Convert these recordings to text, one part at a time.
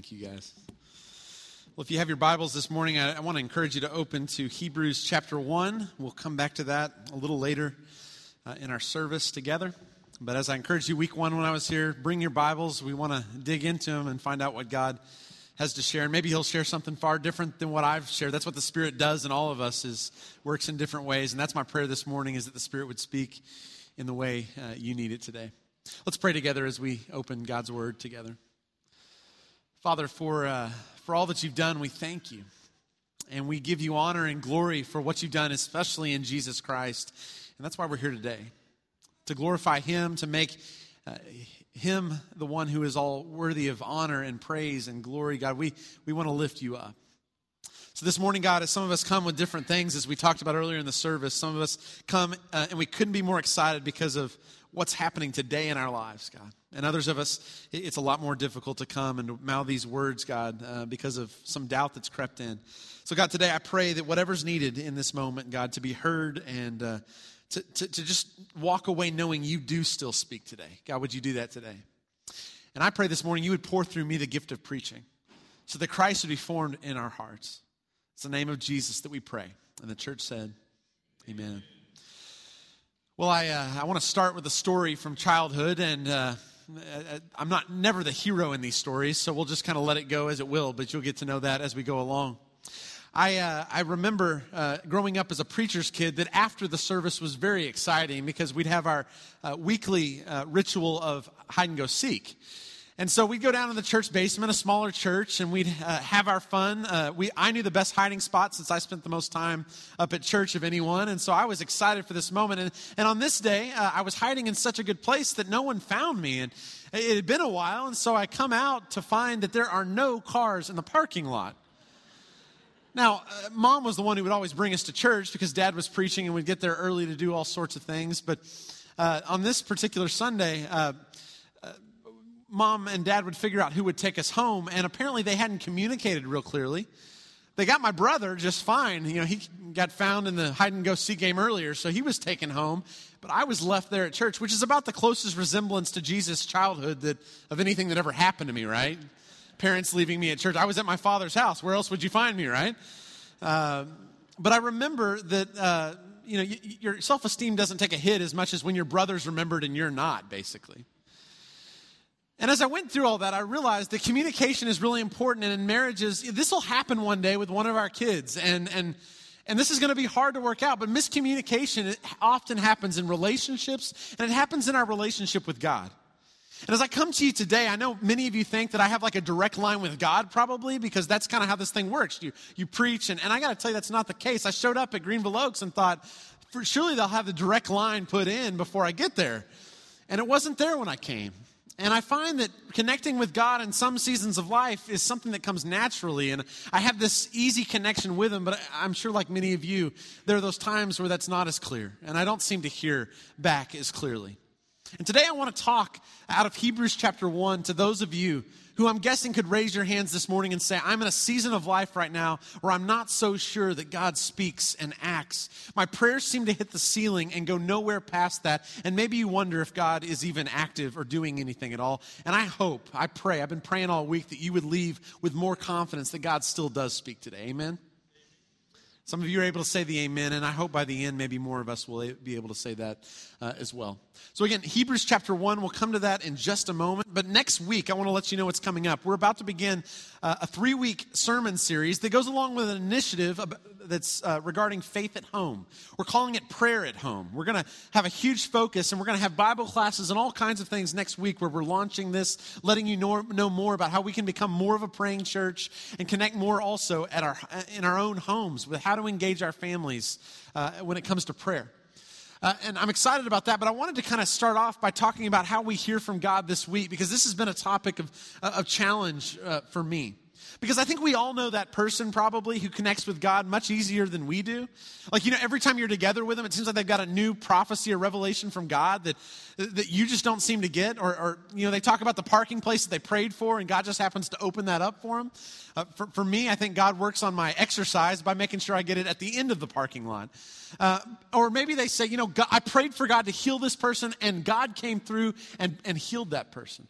Thank you, guys. Well, if you have your Bibles this morning, I, I want to encourage you to open to Hebrews chapter 1. We'll come back to that a little later uh, in our service together. But as I encouraged you week one when I was here, bring your Bibles. We want to dig into them and find out what God has to share. And maybe He'll share something far different than what I've shared. That's what the Spirit does in all of us is works in different ways. And that's my prayer this morning is that the Spirit would speak in the way uh, you need it today. Let's pray together as we open God's Word together. Father, for, uh, for all that you've done, we thank you. And we give you honor and glory for what you've done, especially in Jesus Christ. And that's why we're here today to glorify Him, to make uh, Him the one who is all worthy of honor and praise and glory. God, we, we want to lift you up. So, this morning, God, as some of us come with different things, as we talked about earlier in the service, some of us come uh, and we couldn't be more excited because of what's happening today in our lives, God. And others of us, it's a lot more difficult to come and mouth these words, God, uh, because of some doubt that's crept in. So, God, today I pray that whatever's needed in this moment, God, to be heard and uh, to, to, to just walk away knowing you do still speak today. God, would you do that today? And I pray this morning you would pour through me the gift of preaching so that Christ would be formed in our hearts. It's the name of Jesus that we pray. And the church said, Amen. Well, I, uh, I want to start with a story from childhood, and uh, I'm not never the hero in these stories, so we'll just kind of let it go as it will, but you'll get to know that as we go along. I, uh, I remember uh, growing up as a preacher's kid that after the service was very exciting because we'd have our uh, weekly uh, ritual of hide and go seek. And so we'd go down to the church basement, a smaller church, and we'd uh, have our fun. Uh, we, I knew the best hiding spot since I spent the most time up at church of anyone. And so I was excited for this moment. And, and on this day, uh, I was hiding in such a good place that no one found me. And it had been a while. And so I come out to find that there are no cars in the parking lot. Now, uh, mom was the one who would always bring us to church because dad was preaching and we'd get there early to do all sorts of things. But uh, on this particular Sunday, uh, mom and dad would figure out who would take us home, and apparently they hadn't communicated real clearly. They got my brother just fine. You know, he got found in the hide and go seek game earlier, so he was taken home. But I was left there at church, which is about the closest resemblance to Jesus' childhood that of anything that ever happened to me, right? Parents leaving me at church. I was at my father's house. Where else would you find me, right? Uh, but I remember that uh, you know y- your self esteem doesn't take a hit as much as when your brother's remembered and you're not, basically. And as I went through all that, I realized that communication is really important. And in marriages, this will happen one day with one of our kids. And, and, and this is going to be hard to work out. But miscommunication often happens in relationships, and it happens in our relationship with God. And as I come to you today, I know many of you think that I have like a direct line with God, probably, because that's kind of how this thing works. You, you preach, and, and I got to tell you, that's not the case. I showed up at Greenville Oaks and thought, surely they'll have the direct line put in before I get there. And it wasn't there when I came. And I find that connecting with God in some seasons of life is something that comes naturally. And I have this easy connection with Him, but I'm sure, like many of you, there are those times where that's not as clear. And I don't seem to hear back as clearly. And today I want to talk out of Hebrews chapter 1 to those of you who I'm guessing could raise your hands this morning and say, I'm in a season of life right now where I'm not so sure that God speaks and acts. My prayers seem to hit the ceiling and go nowhere past that. And maybe you wonder if God is even active or doing anything at all. And I hope, I pray, I've been praying all week that you would leave with more confidence that God still does speak today. Amen. Some of you are able to say the amen, and I hope by the end, maybe more of us will be able to say that uh, as well. So, again, Hebrews chapter 1, we'll come to that in just a moment. But next week, I want to let you know what's coming up. We're about to begin uh, a three week sermon series that goes along with an initiative that's uh, regarding faith at home. We're calling it Prayer at Home. We're going to have a huge focus, and we're going to have Bible classes and all kinds of things next week where we're launching this, letting you know, know more about how we can become more of a praying church and connect more also at our, in our own homes with how to engage our families uh, when it comes to prayer. Uh, and I'm excited about that, but I wanted to kind of start off by talking about how we hear from God this week because this has been a topic of, uh, of challenge uh, for me. Because I think we all know that person probably who connects with God much easier than we do. Like, you know, every time you're together with them, it seems like they've got a new prophecy or revelation from God that, that you just don't seem to get. Or, or you know, they talk about the parking place that they prayed for and God just happens to open that up for them. Uh, for, for me, I think God works on my exercise by making sure I get it at the end of the parking lot. Uh, or maybe they say, you know, God, I prayed for God to heal this person and God came through and, and healed that person.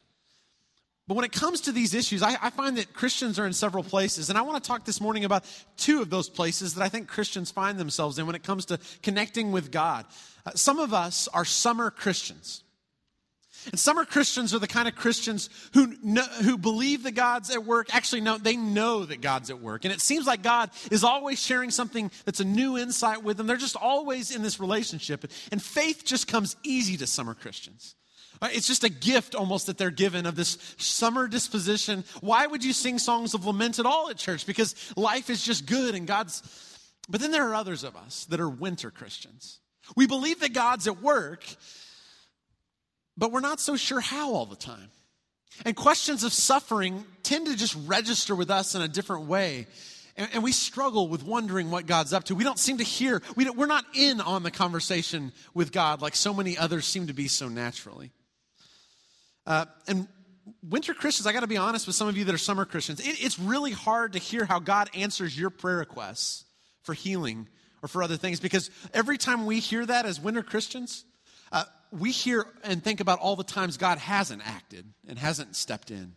But when it comes to these issues, I, I, find that Christians are in several places. And I want to talk this morning about two of those places that I think Christians find themselves in when it comes to connecting with God. Uh, some of us are summer Christians. And summer Christians are the kind of Christians who, know, who believe that God's at work. Actually, no, they know that God's at work. And it seems like God is always sharing something that's a new insight with them. They're just always in this relationship. And faith just comes easy to summer Christians. It's just a gift almost that they're given of this summer disposition. Why would you sing songs of lament at all at church? Because life is just good and God's. But then there are others of us that are winter Christians. We believe that God's at work, but we're not so sure how all the time. And questions of suffering tend to just register with us in a different way. And, we struggle with wondering what God's up to. We don't seem to hear, we we're not in on the conversation with God like so many others seem to be so naturally. Uh, and winter Christians, I got to be honest with some of you that are summer Christians, it, it's really hard to hear how God answers your prayer requests for healing or for other things because every time we hear that as winter Christians, uh, we hear and think about all the times God hasn't acted and hasn't stepped in.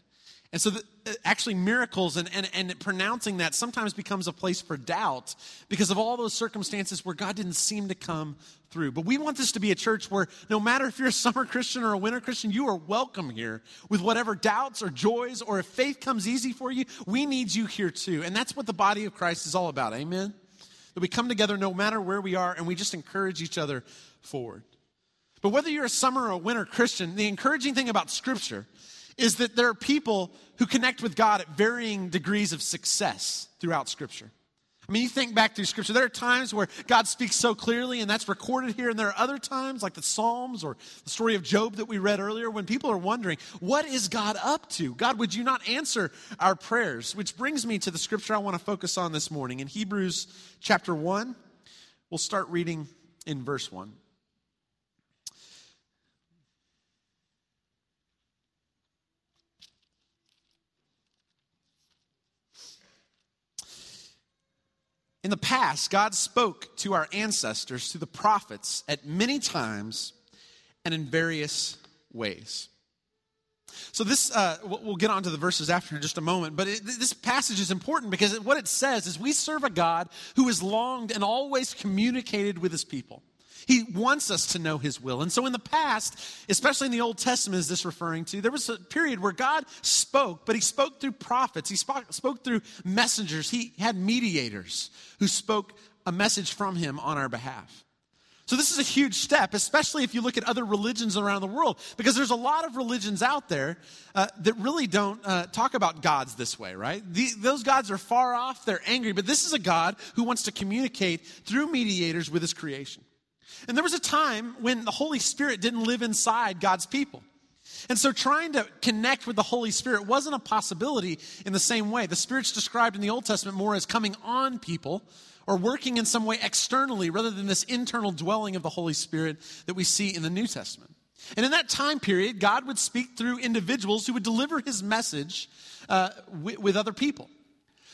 And so, the, uh, actually, miracles and, and, and pronouncing that sometimes becomes a place for doubt because of all those circumstances where God didn't seem to come through. But we want this to be a church where no matter if you're a summer Christian or a winter Christian, you are welcome here with whatever doubts or joys or if faith comes easy for you, we need you here too. And that's what the body of Christ is all about. Amen? That we come together no matter where we are and we just encourage each other forward. But whether you're a summer or a winter Christian, the encouraging thing about Scripture is that there are people who connect with God at varying degrees of success throughout Scripture. I mean, you think back through Scripture, there are times where God speaks so clearly, and that's recorded here, and there are other times, like the Psalms or the story of Job that we read earlier, when people are wondering, what is God up to? God, would you not answer our prayers? Which brings me to the Scripture I want to focus on this morning. In Hebrews chapter 1, we'll start reading in verse 1. In the past, God spoke to our ancestors, to the prophets, at many times and in various ways. So, this, uh, we'll get on to the verses after in just a moment, but it, this passage is important because what it says is we serve a God who has longed and always communicated with his people. He wants us to know His will. And so, in the past, especially in the Old Testament, is this referring to? There was a period where God spoke, but He spoke through prophets, He spoke, spoke through messengers, He had mediators who spoke a message from Him on our behalf. So, this is a huge step, especially if you look at other religions around the world, because there's a lot of religions out there uh, that really don't uh, talk about gods this way, right? The, those gods are far off, they're angry, but this is a God who wants to communicate through mediators with his creation. And there was a time when the Holy Spirit didn't live inside God's people. And so trying to connect with the Holy Spirit wasn't a possibility in the same way. The Spirit's described in the Old Testament more as coming on people or working in some way externally rather than this internal dwelling of the Holy Spirit that we see in the New Testament. And in that time period, God would speak through individuals who would deliver his message uh, with, with, other people.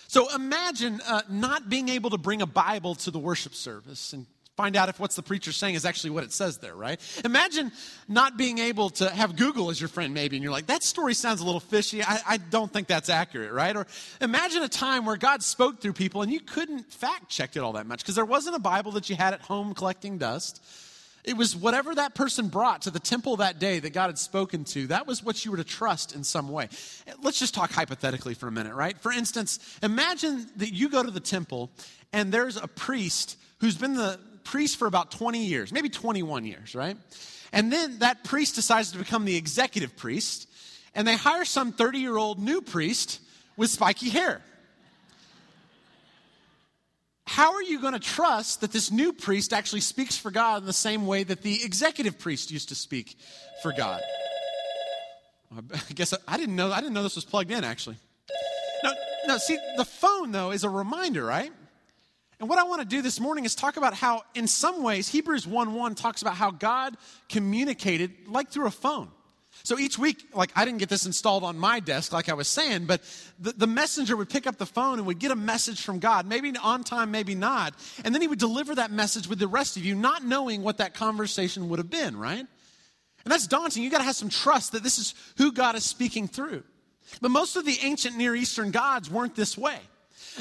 So imagine uh, not being able to bring a Bible to the worship service and find out if what's the preacher saying is actually what it says there, right? Imagine not being able to have Google as your friend, maybe, and you're like, that story sounds a little fishy. I, I don't think that's accurate, right? Or imagine a time where God spoke through people and you couldn't fact check it all that much because there wasn't a Bible that you had at home collecting dust. It was whatever that person brought to the temple that day that God had spoken to, that was what you were to trust in some way. Let's just talk hypothetically for a minute, right? For instance, imagine that you go to the temple and there's a priest who's been the priest for about 20 years, maybe 21 years, right? And then that priest decides to become the executive priest, and they hire some 30 year old new priest with spiky hair. How are you going to trust that this new priest actually speaks for God in the same way that the executive priest used to speak for God? I guess I didn't know. I didn't know this was plugged in. Actually, no, no. See, the phone though is a reminder, right? And what I want to do this morning is talk about how, in some ways, Hebrews 1 1 talks about how God communicated like through a phone. So each week, like I didn't get this installed on my desk, like I was saying, but the, the, messenger would pick up the phone and would get a message from God, maybe on time, maybe not. And then he would deliver that message with the rest of you, not knowing what that conversation would have been, right? And that's daunting. You got to have some trust that this is who God is speaking through. But most of the ancient Near Eastern gods weren't this way.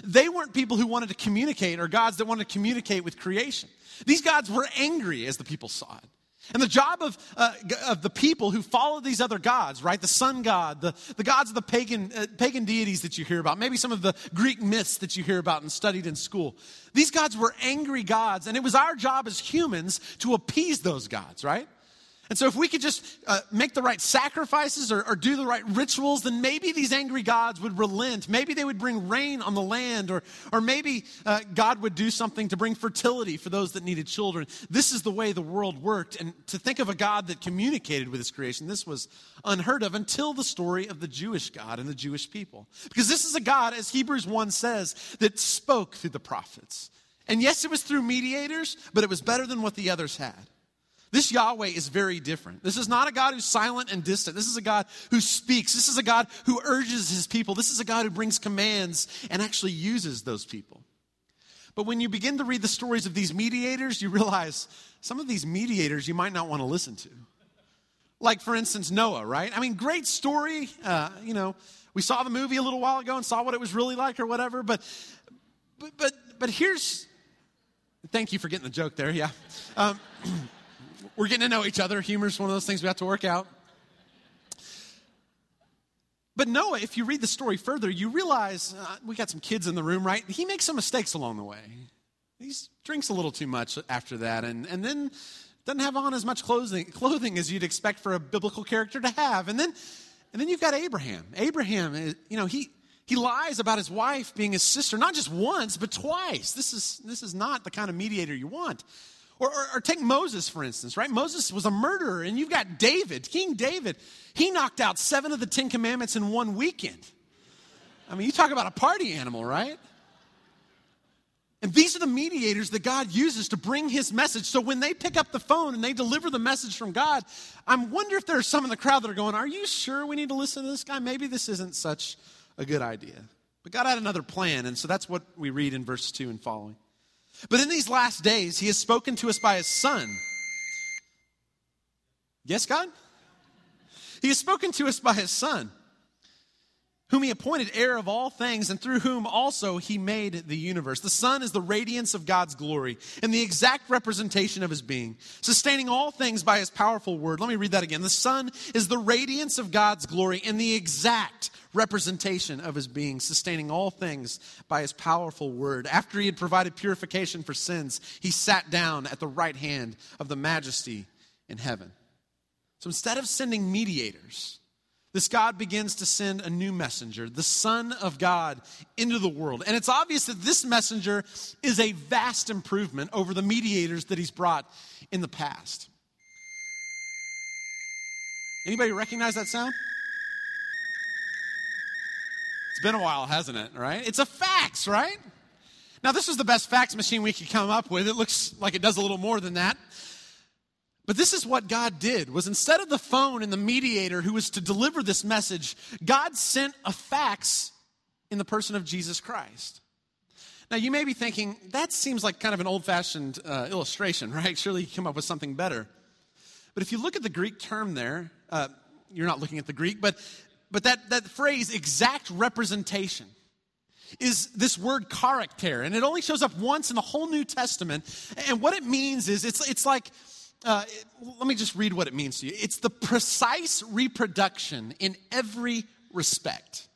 They weren't people who wanted to communicate or gods that wanted to communicate with creation. These gods were angry as the people saw it. And the job of, uh, of the people who followed these other gods, right? The sun god, the, the gods of the pagan, uh, pagan deities that you hear about, maybe some of the Greek myths that you hear about and studied in school. These gods were angry gods, and it was our job as humans to appease those gods, right? And so, if we could just uh, make the right sacrifices or, or, do the right rituals, then maybe these angry gods would relent. Maybe they would bring rain on the land, or, or maybe uh, God would do something to bring fertility for those that needed children. This is the way the world worked. And to think of a God that communicated with his creation, this was unheard of until the story of the Jewish God and the Jewish people. Because this is a God, as Hebrews 1 says, that spoke through the prophets. And yes, it was through mediators, but it was better than what the others had. This Yahweh is very different. This is not a God who's silent and distant. This is a God who speaks. This is a God who urges his people. This is a God who brings commands and actually uses those people. But when you begin to read the stories of these mediators, you realize some of these mediators you might not want to listen to. Like, for instance, Noah, right? I mean, great story. Uh, you know, we saw the movie a little while ago and saw what it was really like or whatever. But, but, but, but here's, thank you for getting the joke there, yeah. Um, We're getting to know each other. Humor's one of those things we have to work out. But Noah, if you read the story further, you realize uh, we got some kids in the room, right? He makes some mistakes along the way. He drinks a little too much after that, and, and then doesn't have on as much clothing, clothing as you'd expect for a biblical character to have. And then, and then you've got Abraham. Abraham, uh, you know, he, he lies about his wife being his sister, not just once, but twice. This is, this is not the kind of mediator you want. Or, or, or, take Moses, for instance, right? Moses was a murderer, and you've got David, King David. He knocked out seven of the Ten Commandments in one weekend. I mean, you talk about a party animal, right? And these are the mediators that God uses to bring his message. So when they pick up the phone and they deliver the message from God, I wonder if there are some in the crowd that are going, Are you sure we need to listen to this guy? Maybe this isn't such a good idea. But God had another plan, and so that's what we read in verse 2 and following. But in these last days, he has spoken to us by his son. Yes, God? He has spoken to us by his son, whom he appointed heir of all things, and through whom also he made the universe. The Son is the radiance of God's glory and the exact representation of his being, sustaining all things by his powerful word. Let me read that again. The Son is the radiance of God's glory and the exact representation of his being, sustaining all things by his powerful word. After he had provided purification for sins, he sat down at the right hand of the majesty in heaven. So instead of sending mediators, this God begins to send a new messenger, the Son of God, into the world. And it's obvious that this messenger is a vast improvement over the mediators that he's brought in the past. Anybody recognize that sound? It's been a while, hasn't it? Right? It's a fax, right? Now, this is the best fax machine we could come up with. It looks like it does a little more than that. But this is what God did was instead of the phone and the mediator who was to deliver this message, God sent a fax in the person of Jesus Christ. Now, you may be thinking, that seems like kind of an old fashioned uh, illustration, right? Surely you come up with something better. But if you look at the Greek term there, uh, you're not looking at the Greek, but but that, that phrase, exact representation, is this word character. And it only shows up once in the whole New Testament. And what it means is it's, it's like, uh, let me just read what it means to you it's the precise reproduction in every respect.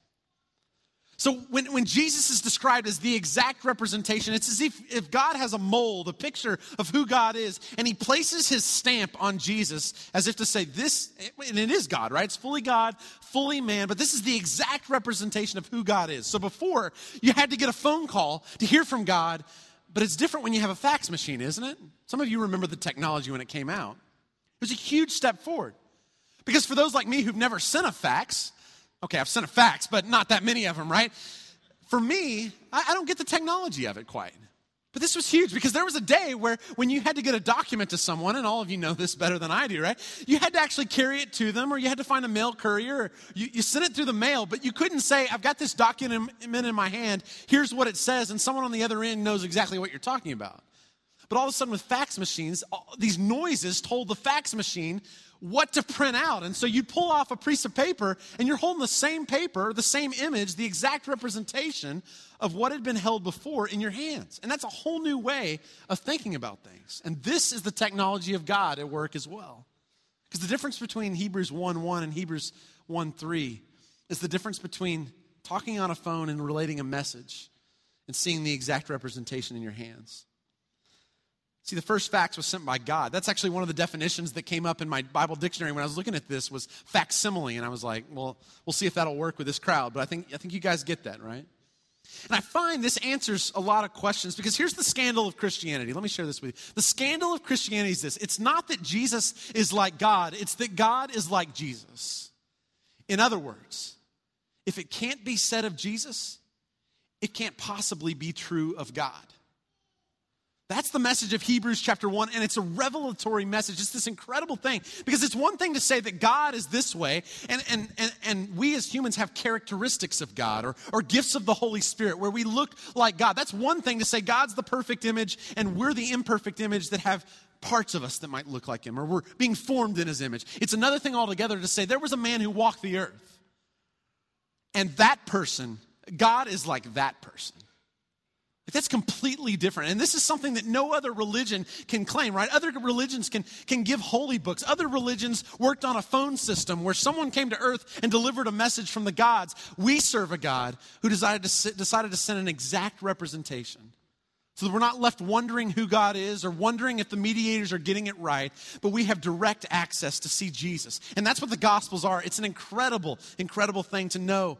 So when, when Jesus is described as the exact representation, it's as if, if God has a mold, a picture of who God is, and he places his stamp on Jesus as if to say, this, and it is God, right? It's fully God, fully man, but this is the exact representation of who God is. So before, you had to get a phone call to hear from God, but it's different when you have a fax machine, isn't it? Some of you remember the technology when it came out. It was a huge step forward. Because for those like me who've never sent a fax, Okay, I've sent a fax, but not that many of them, right? For me, I, I don't get the technology of it quite. But this was huge because there was a day where when you had to get a document to someone, and all of you know this better than I do, right? You had to actually carry it to them, or you had to find a mail courier, or you, you sent it through the mail, but you couldn't say, I've got this document in my hand, here's what it says, and someone on the other end knows exactly what you're talking about. But all of a sudden, with fax machines, all, these noises told the fax machine what to print out. And so you'd pull off a piece of paper and you're holding the same paper, the same image, the exact representation of what had been held before in your hands. And that's a whole new way of thinking about things. And this is the technology of God at work as well. Because the difference between Hebrews 1 1 and Hebrews 1 3 is the difference between talking on a phone and relating a message and seeing the exact representation in your hands. See, the first fax was sent by God. That's actually one of the definitions that came up in my Bible dictionary when I was looking at this was facsimile. And I was like, well, we'll see if that'll work with this crowd. But I think, I think you guys get that, right? And I find this answers a lot of questions because here's the scandal of Christianity. Let me share this with you. The scandal of Christianity is this it's not that Jesus is like God, it's that God is like Jesus. In other words, if it can't be said of Jesus, it can't possibly be true of God. That's the message of Hebrews chapter 1, and it's a revelatory message. It's this incredible thing because it's one thing to say that God is this way, and, and, and, and we as humans have characteristics of God or, or gifts of the Holy Spirit where we look like God. That's one thing to say God's the perfect image, and we're the imperfect image that have parts of us that might look like Him, or we're being formed in His image. It's another thing altogether to say there was a man who walked the earth, and that person, God is like that person. That's completely different. And this is something that no other religion can claim, right? Other religions can, can give holy books. Other religions worked on a phone system where someone came to earth and delivered a message from the gods. We serve a God who decided to, decided to send an exact representation. So that we're not left wondering who God is or wondering if the mediators are getting it right, but we have direct access to see Jesus. And that's what the Gospels are. It's an incredible, incredible thing to know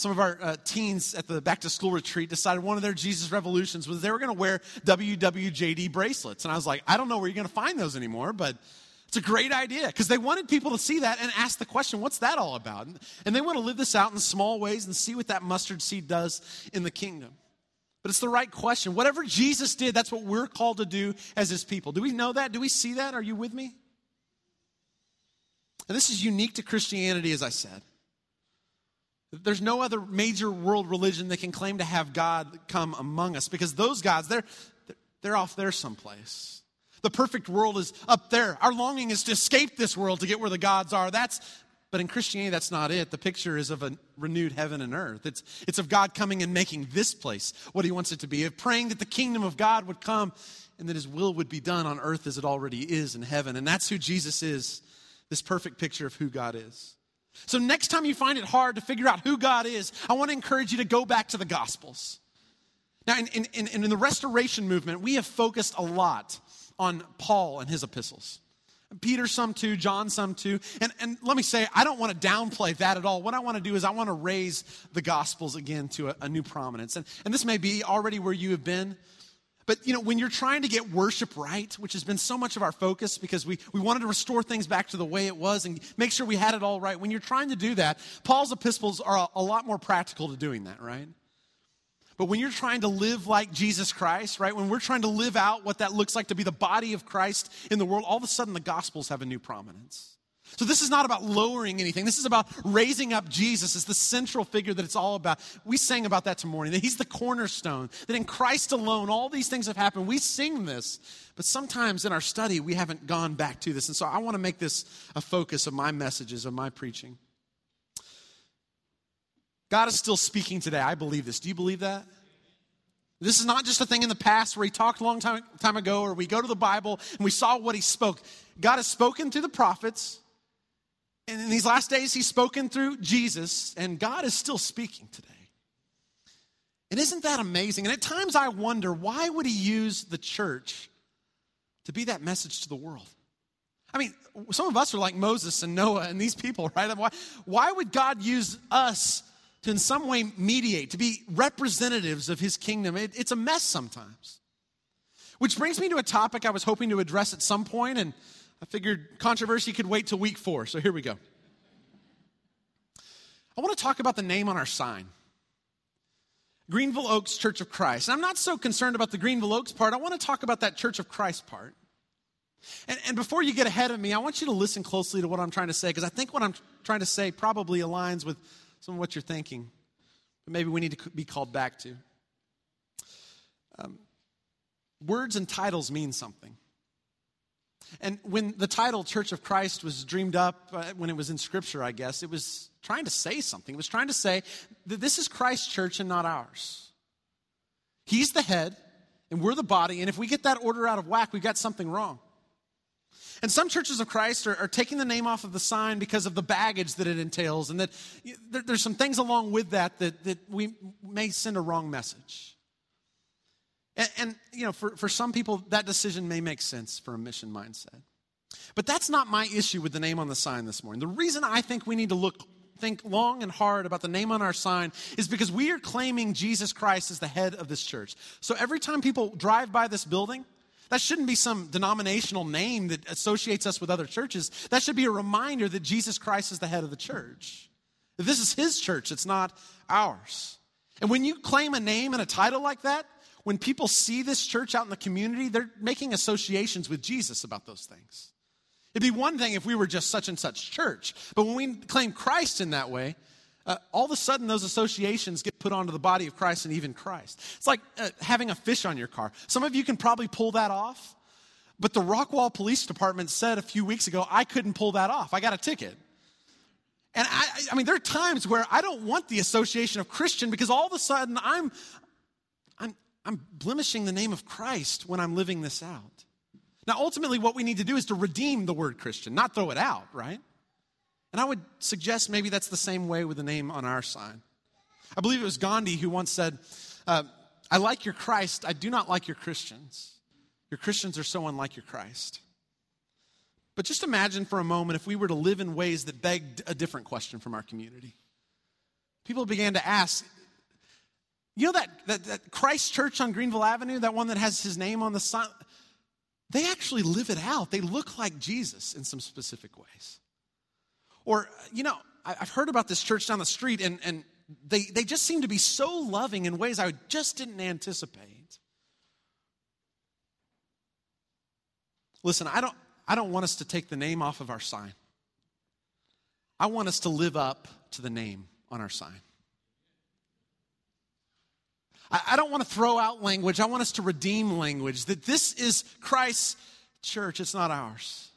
some of our uh, teens at the back to school retreat decided one of their Jesus revolutions was they were going to wear WWJD bracelets. And I was like, I don't know where you're going to find those anymore, but it's a great idea because they wanted people to see that and ask the question, what's that all about? And they want to live this out in small ways and see what that mustard seed does in the kingdom. But it's the right question. Whatever Jesus did, that's what we're called to do as his people. Do we know that? Do we see that? Are you with me? And this is unique to Christianity, as I said. There's no other major world religion that can claim to have God come among us because those gods, they're, they're off there someplace. The perfect world is up there. Our longing is to escape this world to get where the gods are. That's, but in Christianity, that's not it. The picture is of a renewed heaven and earth. It's, it's of God coming and making this place what he wants it to be, of praying that the kingdom of God would come and that his will would be done on earth as it already is in heaven. And that's who Jesus is, this perfect picture of who God is. So, next time you find it hard to figure out who God is, I want to encourage you to go back to the Gospels. Now, in, in, in, in the restoration movement, we have focused a lot on Paul and his epistles. Peter, some too, John, some too. And, and let me say, I don't want to downplay that at all. What I want to do is I want to raise the Gospels again to a, a new prominence. And, and this may be already where you have been, but you know, when you're trying to get worship right, which has been so much of our focus because we, we wanted to restore things back to the way it was and make sure we had it all right. When you're trying to do that, Paul's epistles are a, a lot more practical to doing that, right? But when you're trying to live like Jesus Christ, right? When we're trying to live out what that looks like to be the body of Christ in the world, all of a sudden the gospels have a new prominence. So, this is not about lowering anything. This is about raising up Jesus as the central figure that it's all about. We sang about that tomorrow, that He's the cornerstone, that in Christ alone, all these things have happened. We sing this, but sometimes in our study, we haven't gone back to this. And so, I want to make this a focus of my messages, of my preaching. God is still speaking today. I believe this. Do you believe that? This is not just a thing in the past where he talked a long time, time ago, or we go to the Bible and we saw what he spoke. God has spoken through the prophets. And in these last days, he's spoken through Jesus, and God is still speaking today. And isn't that amazing? And at times I wonder why would he use the church to be that message to the world? I mean, some of us are like Moses and Noah and these people, right? Why, why would God use us to in some way mediate, to be representatives of his kingdom? It, it's a mess sometimes. Which brings me to a topic I was hoping to address at some point, and I figured controversy could wait till week four, so here we go. I want to talk about the name on our sign Greenville Oaks Church of Christ. And I'm not so concerned about the Greenville Oaks part, I want to talk about that Church of Christ part. And, and before you get ahead of me, I want you to listen closely to what I'm trying to say, because I think what I'm trying to say probably aligns with some of what you're thinking, but maybe we need to be called back to. Um, words and titles mean something. And when the title Church of Christ was dreamed up, uh, when it was in Scripture, I guess, it was trying to say something. It was trying to say that this is Christ's church and not ours. He's the head, and we're the body, and if we get that order out of whack, we've got something wrong. And some churches of Christ are, are, taking the name off of the sign because of the baggage that it entails, and that there, there's some things along with that, that that we may send a wrong message. And, and you know, for, for some people, that decision may make sense for a mission mindset. But that's not my issue with the name on the sign this morning. The reason I think we need to look think long and hard about the name on our sign is because we are claiming Jesus Christ as the head of this church. So every time people drive by this building, that shouldn't be some denominational name that associates us with other churches. That should be a reminder that Jesus Christ is the head of the church. This is his church, it's not ours. And when you claim a name and a title like that, when people see this church out in the community, they're making associations with Jesus about those things. It'd be one thing if we were just such and such church, but when we claim Christ in that way, uh, all of a sudden those associations get put onto the body of Christ and even Christ. It's like uh, having a fish on your car. Some of you can probably pull that off, but the Rockwall Police Department said a few weeks ago, I couldn't pull that off. I got a ticket. And I, I mean, there are times where I don't want the association of Christian because all of a sudden I'm, I'm, I'm blemishing the name of Christ when I'm living this out. Now, ultimately, what we need to do is to redeem the word Christian, not throw it out, right? And I would suggest maybe that's the same way with the name on our sign. I believe it was Gandhi who once said, uh, I like your Christ, I do not like your Christians. Your Christians are so unlike your Christ. But just imagine for a moment if we were to live in ways that begged a different question from our community. People began to ask, you know that, that, that Christ Church on Greenville Avenue, that one that has his name on the sign? they actually live it out. They look like Jesus in some specific ways. Or, you know, I've heard about this church down the street, and, and they, they just seem to be so loving in ways I just didn't anticipate. Listen, I don't, I don't want us to take the name off of our sign. I want us to live up to the name on our sign. I, don't want to throw out language. I want us to redeem language that this is Christ's church, it's not ours.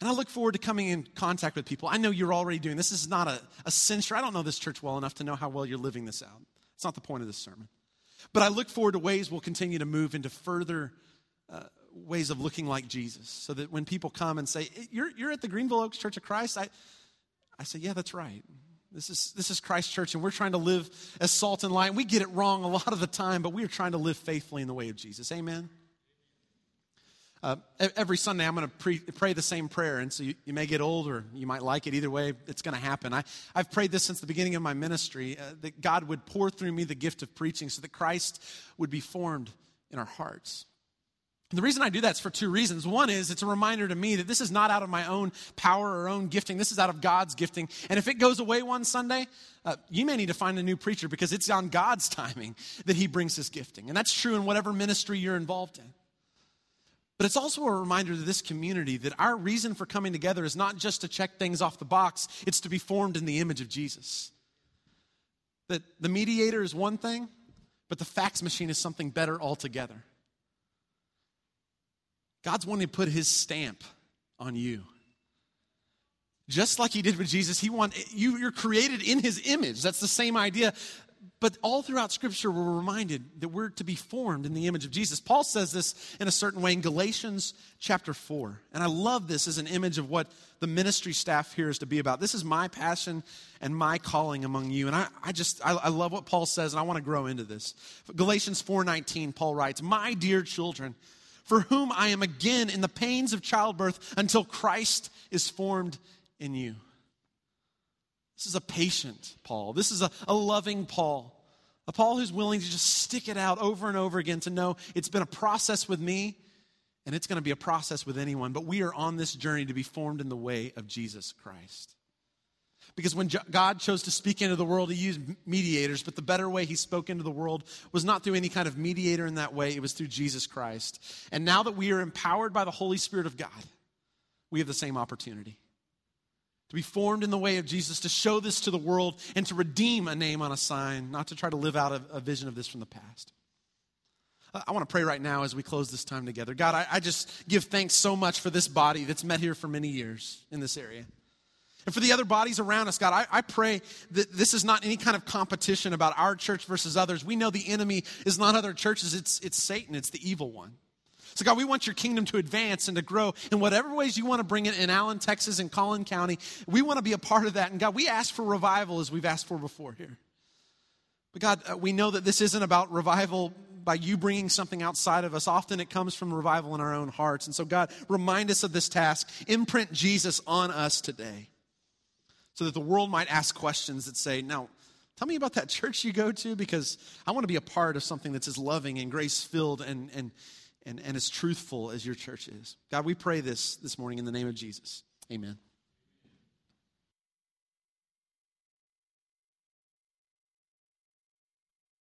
And I look forward to coming in contact with people. I know you're already doing this. This is not a, a censure. I don't know this church well enough to know how well you're living this out. It's not the point of this sermon. But I look forward to ways we'll continue to move into further uh, ways of looking like Jesus. So that when people come and say, You're, you're at the Greenville Oaks Church of Christ, I, I say, Yeah, that's right. This is, this is Christ Church, and we're trying to live as salt and light. We get it wrong a lot of the time, but we are trying to live faithfully in the way of Jesus. Amen? Uh, every Sunday, I'm going to pre- pray the same prayer. And so you, you, may get old or you might like it. Either way, it's going to happen. I, I've prayed this since the beginning of my ministry uh, that God would pour through me the gift of preaching so that Christ would be formed in our hearts. The reason I do that is for two reasons. One is it's a reminder to me that this is not out of my own power or own gifting. This is out of God's gifting. And if it goes away one Sunday, uh, you may need to find a new preacher because it's on God's timing that He brings His gifting. And that's true in whatever ministry you're involved in. But it's also a reminder to this community that our reason for coming together is not just to check things off the box, it's to be formed in the image of Jesus. That the mediator is one thing, but the fax machine is something better altogether. God's wanting to put his stamp on you. Just like he did with Jesus, he want you, you're created in his image. That's the same idea. But all throughout Scripture, we're reminded that we're to be formed in the image of Jesus. Paul says this in a certain way in Galatians chapter 4. And I love this as an image of what the ministry staff here is to be about. This is my passion and my calling among you. And I, I just, I, I love what Paul says, and I want to grow into this. Galatians 4.19, Paul writes, My dear children, for whom I am again in the pains of childbirth until Christ is formed in you. This is a patient Paul. This is a, a loving Paul. A Paul who's willing to just stick it out over and over again to know it's been a process with me and it's going to be a process with anyone, but we are on this journey to be formed in the way of Jesus Christ. Because when God chose to speak into the world, He used mediators, but the better way He spoke into the world was not through any kind of mediator in that way, it was through Jesus Christ. And now that we are empowered by the Holy Spirit of God, we have the same opportunity to be formed in the way of Jesus, to show this to the world, and to redeem a name on a sign, not to try to live out a, a vision of this from the past. I want to pray right now as we close this time together. God, I, I just give thanks so much for this body that's met here for many years in this area. And for the other bodies around us, God, I, I, pray that this is not any kind of competition about our church versus others. We know the enemy is not other churches, it's, it's Satan, it's the evil one. So, God, we want your kingdom to advance and to grow in whatever ways you want to bring it in Allen, Texas, and Collin County. We want to be a part of that. And, God, we ask for revival as we've asked for before here. But, God, uh, we know that this isn't about revival by you bringing something outside of us. Often it comes from revival in our own hearts. And so, God, remind us of this task. Imprint Jesus on us today so that the world might ask questions that say, Now, tell me about that church you go to because I want to be a part of something that's as loving and grace filled and, and, and, and as truthful as your church is. God, we pray this this morning in the name of Jesus. Amen.